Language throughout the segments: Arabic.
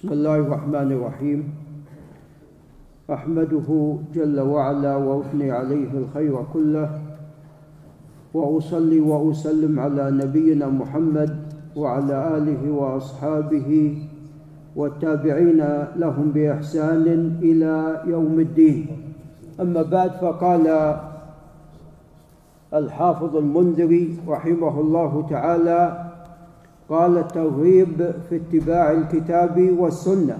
بسم الله الرحمن الرحيم. أحمده جل وعلا وأثني عليه الخير كله. وأصلي وأسلم على نبينا محمد وعلى آله وأصحابه والتابعين لهم بإحسان إلى يوم الدين. أما بعد فقال الحافظ المنذري رحمه الله تعالى قال الترغيب في اتباع الكتاب والسنة.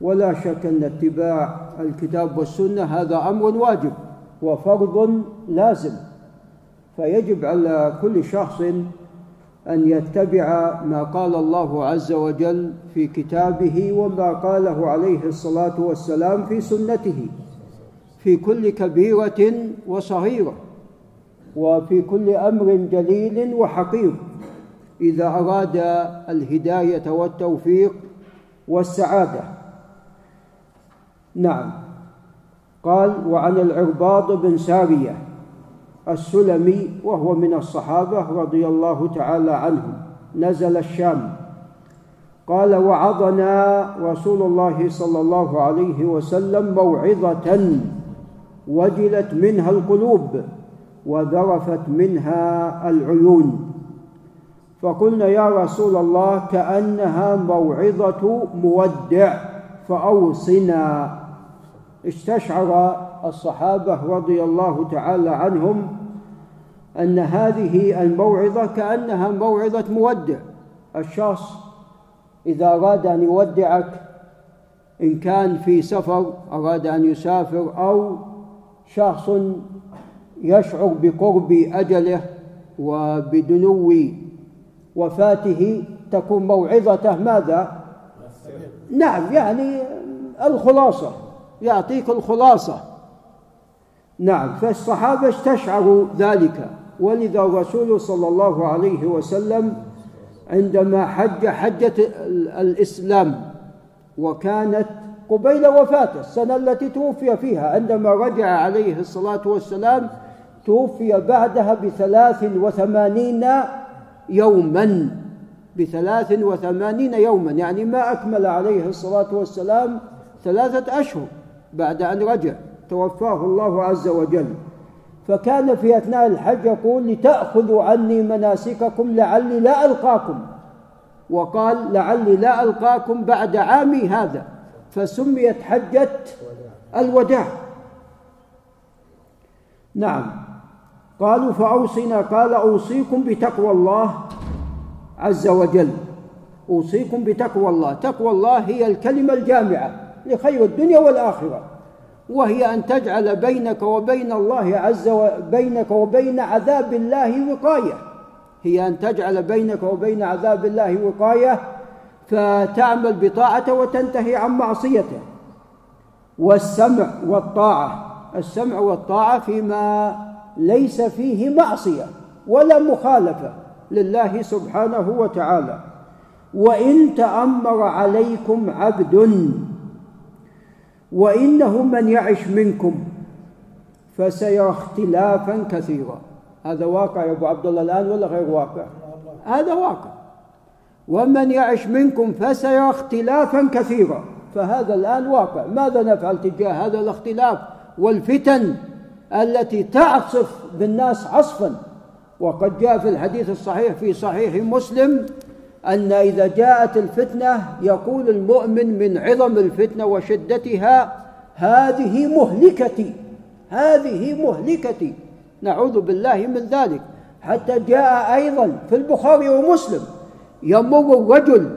ولا شك أن اتباع الكتاب والسنة هذا أمر واجب وفرض لازم. فيجب على كل شخص أن يتبع ما قال الله عز وجل في كتابه وما قاله عليه الصلاة والسلام في سنته. في كل كبيرة وصغيرة وفي كل أمر جليل وحقير. إذا أراد الهداية والتوفيق والسعادة. نعم. قال وعن العرباض بن سارية السلمي وهو من الصحابة رضي الله تعالى عنهم. نزل الشام. قال وعظنا رسول الله صلى الله عليه وسلم موعظة وجلت منها القلوب وذرفت منها العيون. فقلنا يا رسول الله كأنها موعظة مودع فأوصنا. استشعر الصحابة رضي الله تعالى عنهم أن هذه الموعظة كأنها موعظة مودع. الشخص إذا أراد أن يودعك إن كان في سفر أراد أن يسافر أو شخص يشعر بقرب أجله وبدنو وفاته تكون موعظته ماذا؟ نعم يعني الخلاصة يعطيك الخلاصة. نعم فالصحابة استشعروا ذلك. ولذا الرسول صلى الله عليه وسلم عندما حج حجة الإسلام وكانت قبيل وفاته السنة التي توفي فيها عندما رجع عليه الصلاة والسلام توفي بعدها بثلاث وثمانين يوما بثلاث وثمانين يوما. يعني ما أكمل عليه الصلاة والسلام ثلاثة أشهر بعد أن رجع. توفاه الله عز وجل. فكان في أثناء الحج يقول لتأخذوا عني مناسككم لعلي لا ألقاكم. وقال لعلي لا ألقاكم بعد عامي هذا. فسميت حجة الوداع. نعم. قالوا فأوصنا قال أوصيكم بتقوى الله عز وجل. أوصيكم بتقوى الله. تقوى الله هي الكلمة الجامعة لخير الدنيا والآخرة وهي أن تجعل بينك وبين الله عز وجل بينك وبين عذاب الله وقاية. هي أن تجعل بينك وبين عذاب الله وقاية فتعمل بطاعته وتنتهي عن معصيته. والسمع والطاعة. السمع والطاعة فيما ليس فيه معصية ولا مخالفة لله سبحانه وتعالى. وإن تأمر عليكم عبد وإنه من يعش منكم فسيرى اختلافا كثيرا. هذا واقع يا أبو عبد الله الآن ولا غير واقع؟ هذا واقع. ومن يعش منكم فسيرى اختلافا كثيرا. فهذا الآن واقع. ماذا نفعل تجاه هذا الاختلاف والفتن؟ التي تعصف بالناس عصفا. وقد جاء في الحديث الصحيح في صحيح مسلم أن إذا جاءت الفتنة يقول المؤمن من عظم الفتنة وشدتها هذه مهلكتي هذه مهلكتي. نعوذ بالله من ذلك. حتى جاء أيضا في البخاري ومسلم يمر الرجل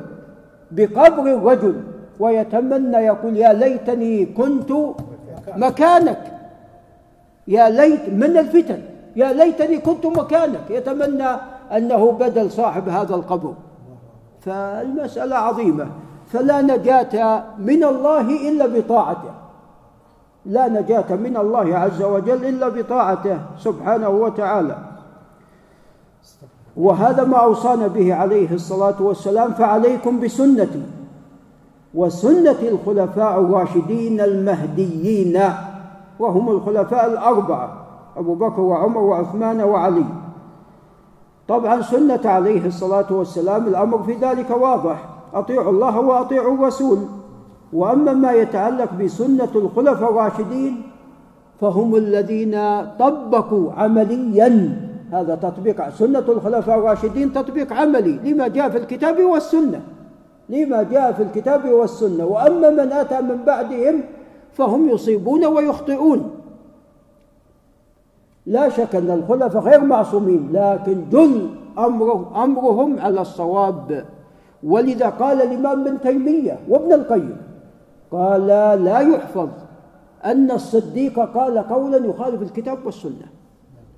بقبر الرجل ويتمنى يقول يا ليتني كنت مكانك. يا ليت من الفتن يا ليتني كنت مكانك يتمنى أنه بدل صاحب هذا القبر. فالمسألة عظيمة. فلا نجاة من الله إلا بطاعته. لا نجاة من الله عز وجل إلا بطاعته سبحانه وتعالى. وهذا ما أوصانا به عليه الصلاة والسلام فعليكم بسنتي. وسنة الخلفاء الراشدين المهديين. وهم الخلفاء الأربعة أبو بكر وعمر وعثمان وعلي. طبعا سنة عليه الصلاة والسلام الأمر في ذلك واضح أطيعوا الله وأطيعوا الرسول. وأما ما يتعلق بسنة الخلفاء الراشدين فهم الذين طبقوا عمليا. هذا تطبيق سنة الخلفاء الراشدين تطبيق عملي لما جاء في الكتاب والسنة لما جاء في الكتاب والسنة. وأما من أتى من بعدهم فهم يصيبون ويخطئون. لا شك أن الخلفاء غير معصومين لكن جل أمره أمرهم على الصواب. ولذا قال الإمام ابن تيمية وابن القيم قال لا يحفظ أن الصديق قال قولا يخالف الكتاب والسنة.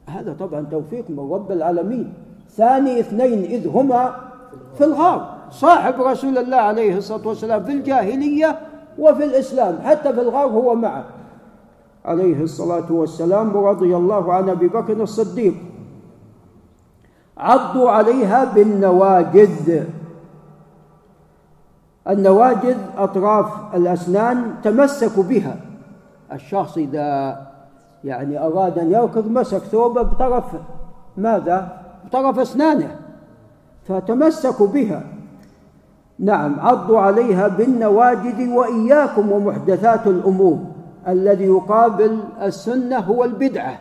هذا طبعا توفيق من رب العالمين. ثاني اثنين إذ هما في الغار. صاحب رسول الله عليه الصلاة والسلام في الجاهلية وفي الإسلام حتى في الغار هو معه. عليه الصلاة والسلام ورضي الله عن أبي بكر الصديق. عضوا عليها بالنواجذ. النواجذ أطراف الأسنان تمسكوا بها. الشخص إذا يعني أراد أن يركض مسك ثوبه بطرف ماذا؟ بطرف أسنانه. فتمسكوا بها. نعم عضوا عليها بالنواجذ وإياكم ومحدثات الأمور. الذي يقابل السنة هو البدعة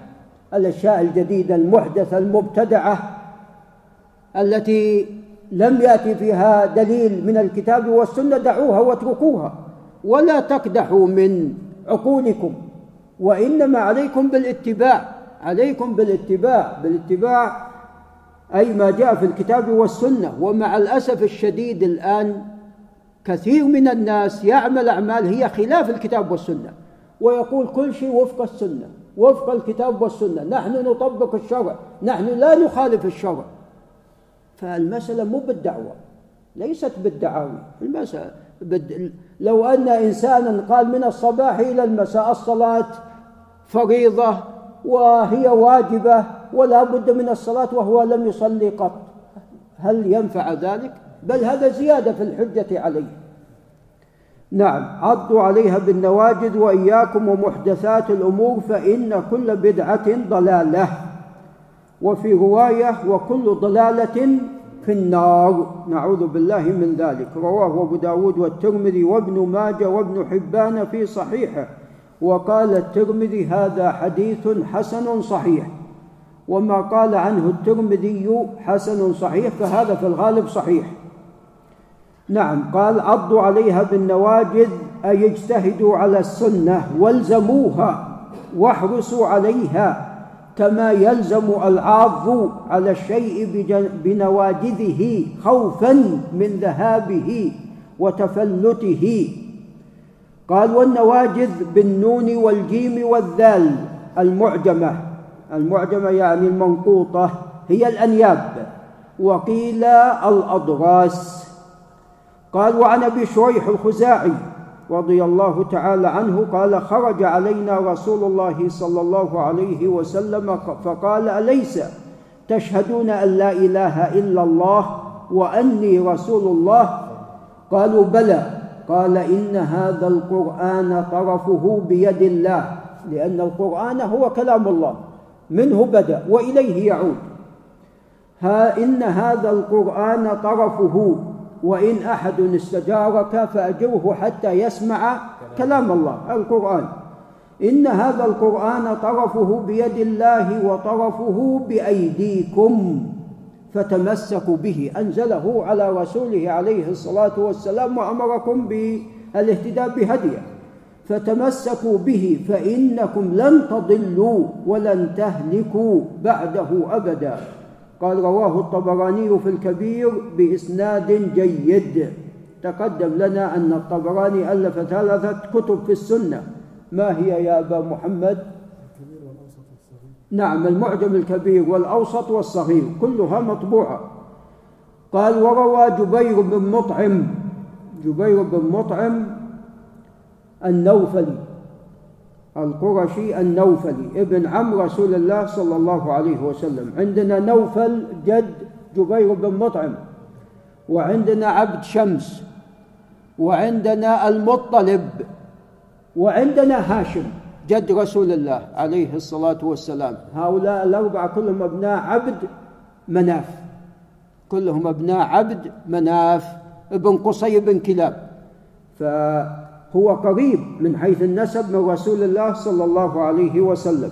الأشياء الجديدة المحدثة المبتدعة التي لم يأتي فيها دليل من الكتاب والسنة دعوها واتركوها. ولا تقدحوا من عقولكم وإنما عليكم بالاتباع عليكم بالاتباع بالاتباع أي ما جاء في الكتاب والسنة. ومع الأسف الشديد الآن كثير من الناس يعمل أعمال هي خلاف الكتاب والسنة. ويقول كل شيء وفق السنة وفق الكتاب والسنة. نحن نطبق الشرع نحن لا نخالف الشرع. فالمسألة مو بالدعوة ليست بالدعاوي. المسألة بد... لو أن إنسانا قال من الصباح إلى المساء الصلاة فريضة وهي واجبة ولا بد من الصلاة وهو لم يصلي قط. هل ينفع ذلك؟ بل هذا زيادة في الحجة عليه. نعم عضوا عليها بالنواجذ وإياكم ومحدثات الأمور فإن كل بدعة ضلالة وفي رواية وكل ضلالة في النار. نعوذ بالله من ذلك. رواه أبو داود والترمذي وابن ماجه وابن حبان في صحيحه وقال الترمذي هذا حديث حسن صحيح. وما قال عنه الترمذي حسن صحيح فهذا في الغالب صحيح. نعم قال عضوا عليها بالنواجذ أي اجتهدوا على السنة والزموها واحرصوا عليها كما يلزم العاض على الشيء بنواجذه خوفا من ذهابه وتفلته. قال والنواجذ بالنون والجيم والذال المعجمة. المعجمة يعني المنقوطة هي الأنياب. وقيل الأضراس قال وعن أبي شريح الخزاعي رضي الله تعالى عنه قال خرج علينا رسول الله صلى الله عليه وسلم فقال أليس تشهدون أن لا إله إلا الله وأني رسول الله؟ قالوا بلى. قال إن هذا القرآن طرفه بيد الله لأن القرآن هو كلام الله. منه بدأ وإليه يعود. ها إن هذا القرآن طرفه وإن أحد استجارك فأجره حتى يسمع كلام الله القرآن. إن هذا القرآن طرفه بيد الله وطرفه بأيديكم فتمسكوا به أنزله على رسوله عليه الصلاة والسلام وأمركم بالاهتداء بهديه. فتمسكوا به فإنكم لن تضلوا ولن تهلكوا بعده أبدا. قال رواه الطبراني في الكبير بإسناد جيد. تقدم لنا أن الطبراني ألف ثلاثة كتب في السنة. ما هي يا أبا محمد؟ نعم المعجم الكبير والأوسط والصغير كلها مطبوعة. قال وروى جبير بن مطعم. جبير بن مطعم النوفلي القرشي النوفلي ابن عم رسول الله صلى الله عليه وسلم. عندنا نوفل جد جبير بن مطعم وعندنا عبد شمس وعندنا المطلب وعندنا هاشم جد رسول الله عليه الصلاة والسلام. هؤلاء الأربعة كلهم أبناء عبد مناف كلهم أبناء عبد مناف بن قصي بن كلاب. فهو قريب من حيث النسب من رسول الله صلى الله عليه وسلم.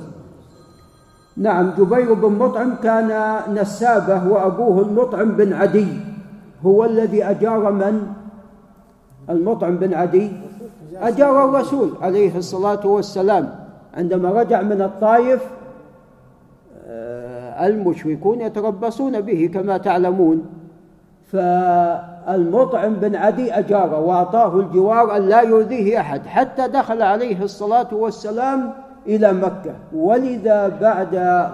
نعم جبير بن مطعم كان نسابه وأبوه المطعم بن عدي هو الذي أجار من؟ المطعم بن عدي. أجار الرسول عليه الصلاة والسلام. عندما رجع من الطائف آه، المشركون يتربصون به كما تعلمون. فالمطعم بن عدي أجاره وأعطاه الجوار أن لا يؤذيه أحد حتى دخل عليه الصلاة والسلام إلى مكة. ولذا بعد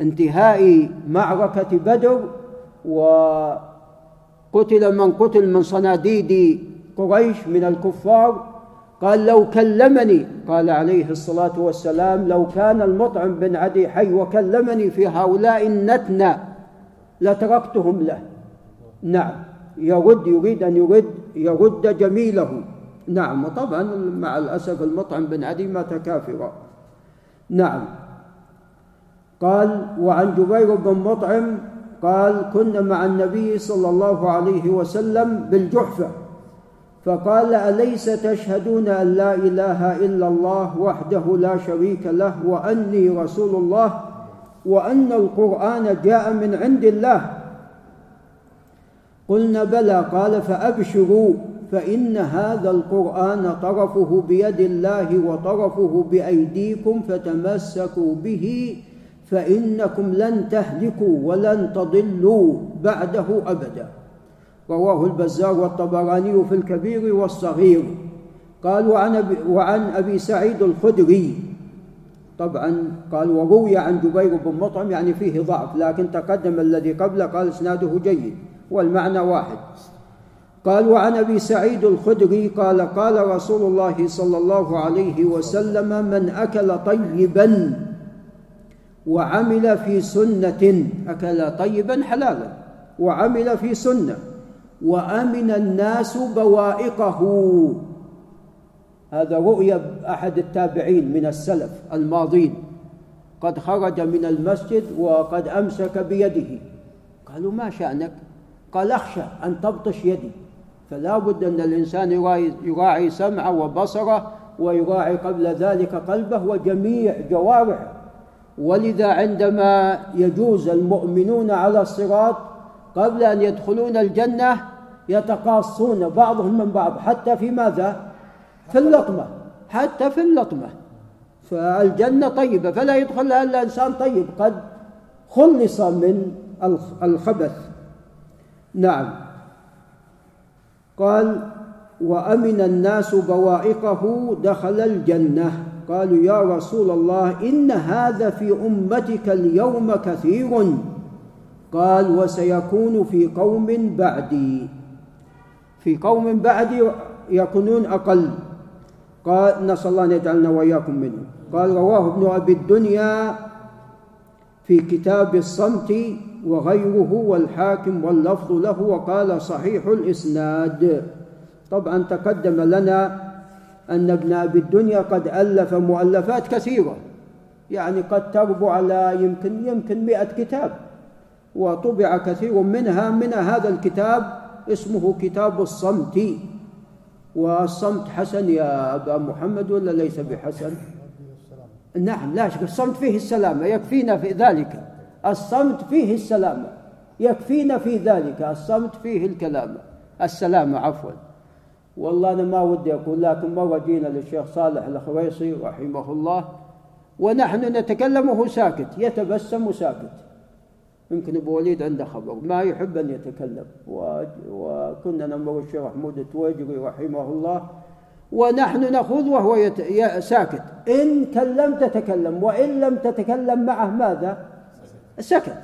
انتهاء معركة بدر وقتل من قتل من صناديد قريش من الكفار قال لو كلمني قال عليه الصلاة والسلام لو كان المطعم بن عدي حي وكلمني في هؤلاء النتنى لتركتهم له. نعم. يرد يريد أن يرد يرد جميله. نعم. وطبعا مع الأسف المطعم بن عدي مات كافرا. نعم. قال وعن جبير بن مطعم قال كنا مع النبي صلى الله عليه وسلم بالجحفة. فقال أليس تشهدون أن لا إله إلا الله وحده لا شريك له وأني رسول الله وأن القرآن جاء من عند الله؟ قلنا بلى قال فأبشروا فإن هذا القرآن طرفه بيد الله وطرفه بأيديكم فتمسكوا به فإنكم لن تهلكوا ولن تضلوا بعده أبدا. رواه البزار والطبراني في الكبير والصغير. قال وعن أبي, وعن أبي سعيد الخدري. طبعا قال وروي عن جبير بن مطعم يعني فيه ضعف لكن تقدم الذي قبله قال إسناده جيد. والمعنى واحد. قال وعن أبي سعيد الخدري قال قال رسول الله صلى الله عليه وسلم من أكل طيبا وعمل في سنة أكل طيبا حلالا. وعمل في سنة وأمن الناس بوائقه هذا رؤيا أحد التابعين من السلف الماضين. قد خرج من المسجد وقد أمسك بيده. قالوا ما شأنك؟ قال أخشى أن تبطش يدي. فلا بد أن الإنسان يراعي, يراعي سمعه وبصره ويراعي قبل ذلك قلبه وجميع جوارحه. ولذا عندما يجوز المؤمنون على الصراط قبل أن يدخلون الجنة يتقاصون بعضهم من بعض. حتى في ماذا؟ في اللطمة. حتى في اللطمة. فالجنة طيبة. فلا يدخلها إلا إنسان طيب. قد خلص من الخبث. نعم. قال وأمن الناس بوائقه دخل الجنة. قالوا يا رسول الله إن هذا في أمتك اليوم كثير. قال وسيكون في قوم بعدي. في قوم بعدي يكونون أقل. قال نسأل الله أن يجعلنا وإياكم منهم. قال رواه ابن أبي الدنيا في كتاب الصمت وغيره والحاكم واللفظ له وقال صحيح الإسناد. طبعا تقدم لنا أن ابن أبي الدنيا قد ألف مؤلفات كثيرة يعني قد تربو على يمكن يمكن مئة كتاب وطبع كثير منها من هذا الكتاب اسمه كتاب الصمت. والصمت حسن يا أبا محمد ولا ليس بحسن؟ نعم لا شك الصمت فيه السلامة يكفينا في ذلك. الصمت فيه السلامة يكفينا في ذلك الصمت فيه الكلام. السلامة عفوا. والله أنا ما ودي أقول لكن مرة جينا للشيخ صالح الخويصي رحمه الله. ونحن نتكلم وهو ساكت يتبسم وساكت يمكن أبو وليد عنده خبر ما يحب أن يتكلم. وكنا نمر الشيخ محمود التويجري رحمه الله. ونحن نخوض وهو يت... ساكت. إن كلمت تكلم وإن لم تتكلم معه ماذا؟ سكت.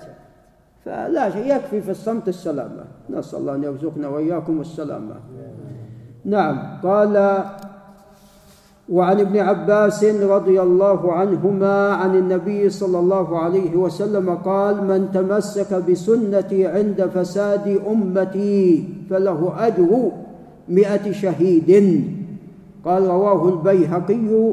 فلا شيء يكفي في الصمت السلامة. نسأل الله أن يرزقنا وإياكم السلامة. نعم قال وعن ابن عباس رضي الله عنهما عن النبي صلى الله عليه وسلم قال من تمسك بسنتي عند فساد أمتي فله أجر مئة شهيد. قال رواه البيهقي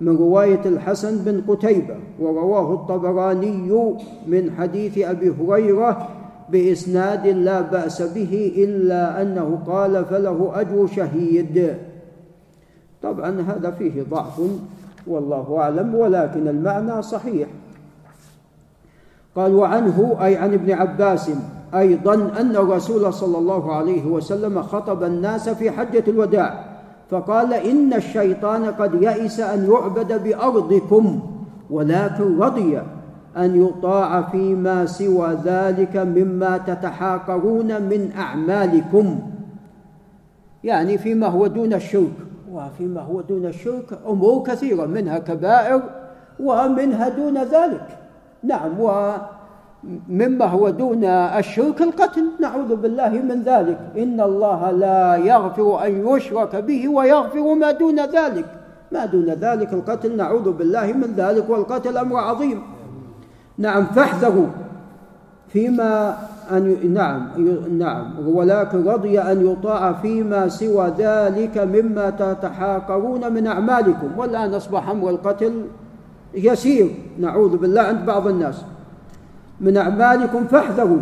من رواية الحسن بن قتيبة ورواه الطبراني من حديث أبي هريرة بإسناد لا بأس به إلا أنه قال فله أجر شهيد. طبعا هذا فيه ضعف والله أعلم ولكن المعنى صحيح. قال وعنه أي عن ابن عباس أيضا أن الرسول صلى الله عليه وسلم خطب الناس في حجة الوداع. فقال إن الشيطان قد يئس أن يعبد بأرضكم ولكن رضي أن يطاع فيما سوى ذلك مما تتحاقرون من أعمالكم. يعني فيما هو دون الشرك وفيما هو دون الشرك أمور كثيرة منها كبائر ومنها دون ذلك. نعم ومما هو دون الشرك القتل. نعوذ بالله من ذلك. إن الله لا يغفر أن يشرك به ويغفر ما دون ذلك. ما دون ذلك القتل. نعوذ بالله من ذلك والقتل أمر عظيم. نعم فاحذروا فيما أن نعم نعم. ولكن رضي أن يطاع فيما سوى ذلك مما تتحاقرون من أعمالكم. والآن أصبح أمر القتل يسير. نعوذ بالله عند بعض الناس. من أعمالكم فاحذروا.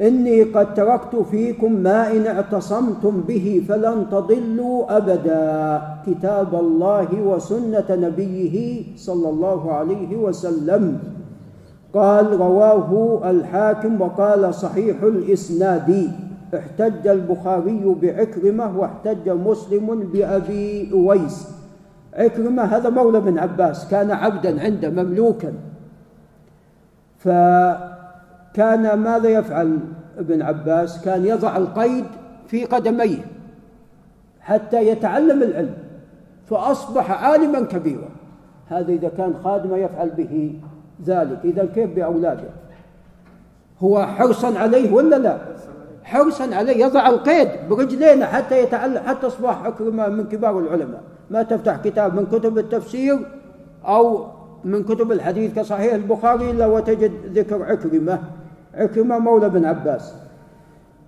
إني قد تركت فيكم ما إن اعتصمتم به فلن تضلوا أبدا. كتاب الله وسنة نبيه صلى الله عليه وسلم. قال رواه الحاكم وقال صحيح الإسناد. احتج البخاري بعكرمة واحتج مسلم بأبي أويس. عكرمة هذا مولى بن عباس كان عبدا عنده مملوكا. فكان ماذا يفعل ابن عباس؟ كان يضع القيد في قدميه حتى يتعلم العلم فأصبح عالما كبيرا. هذا إذا كان خادمه يفعل به ذلك. إذا كيف بأولاده؟ هو حرصا عليه ولا لا؟ حرصا عليه. يضع القيد برجلينه حتى يتعلم حتى أصبح عكرمة من كبار العلماء. ما تفتح كتاب من كتب التفسير أو من كتب الحديث كصحيح البخاري إلا وتجد ذكر عكرمة. عكرمة مولى بن عباس.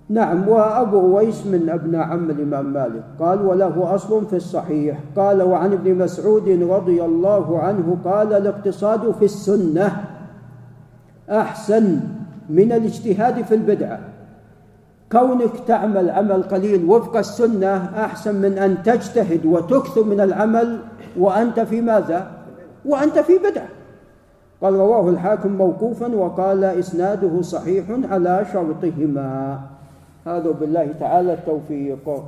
نعم وأبو أويس من أبناء عم الإمام مالك. قال وله أصل في الصحيح. قال وعن ابن مسعود رضي الله عنه قال الاقتصاد في السنة أحسن من الاجتهاد في البدعة. كونك تعمل عمل قليل وفق السنة أحسن من أن تجتهد وتكثر من العمل. وأنت في ماذا؟ وأنت في بدعة قال رواه الحاكم موقوفا وقال إسناده صحيح على شرطهما. هذا بالله تعالى التوفيق.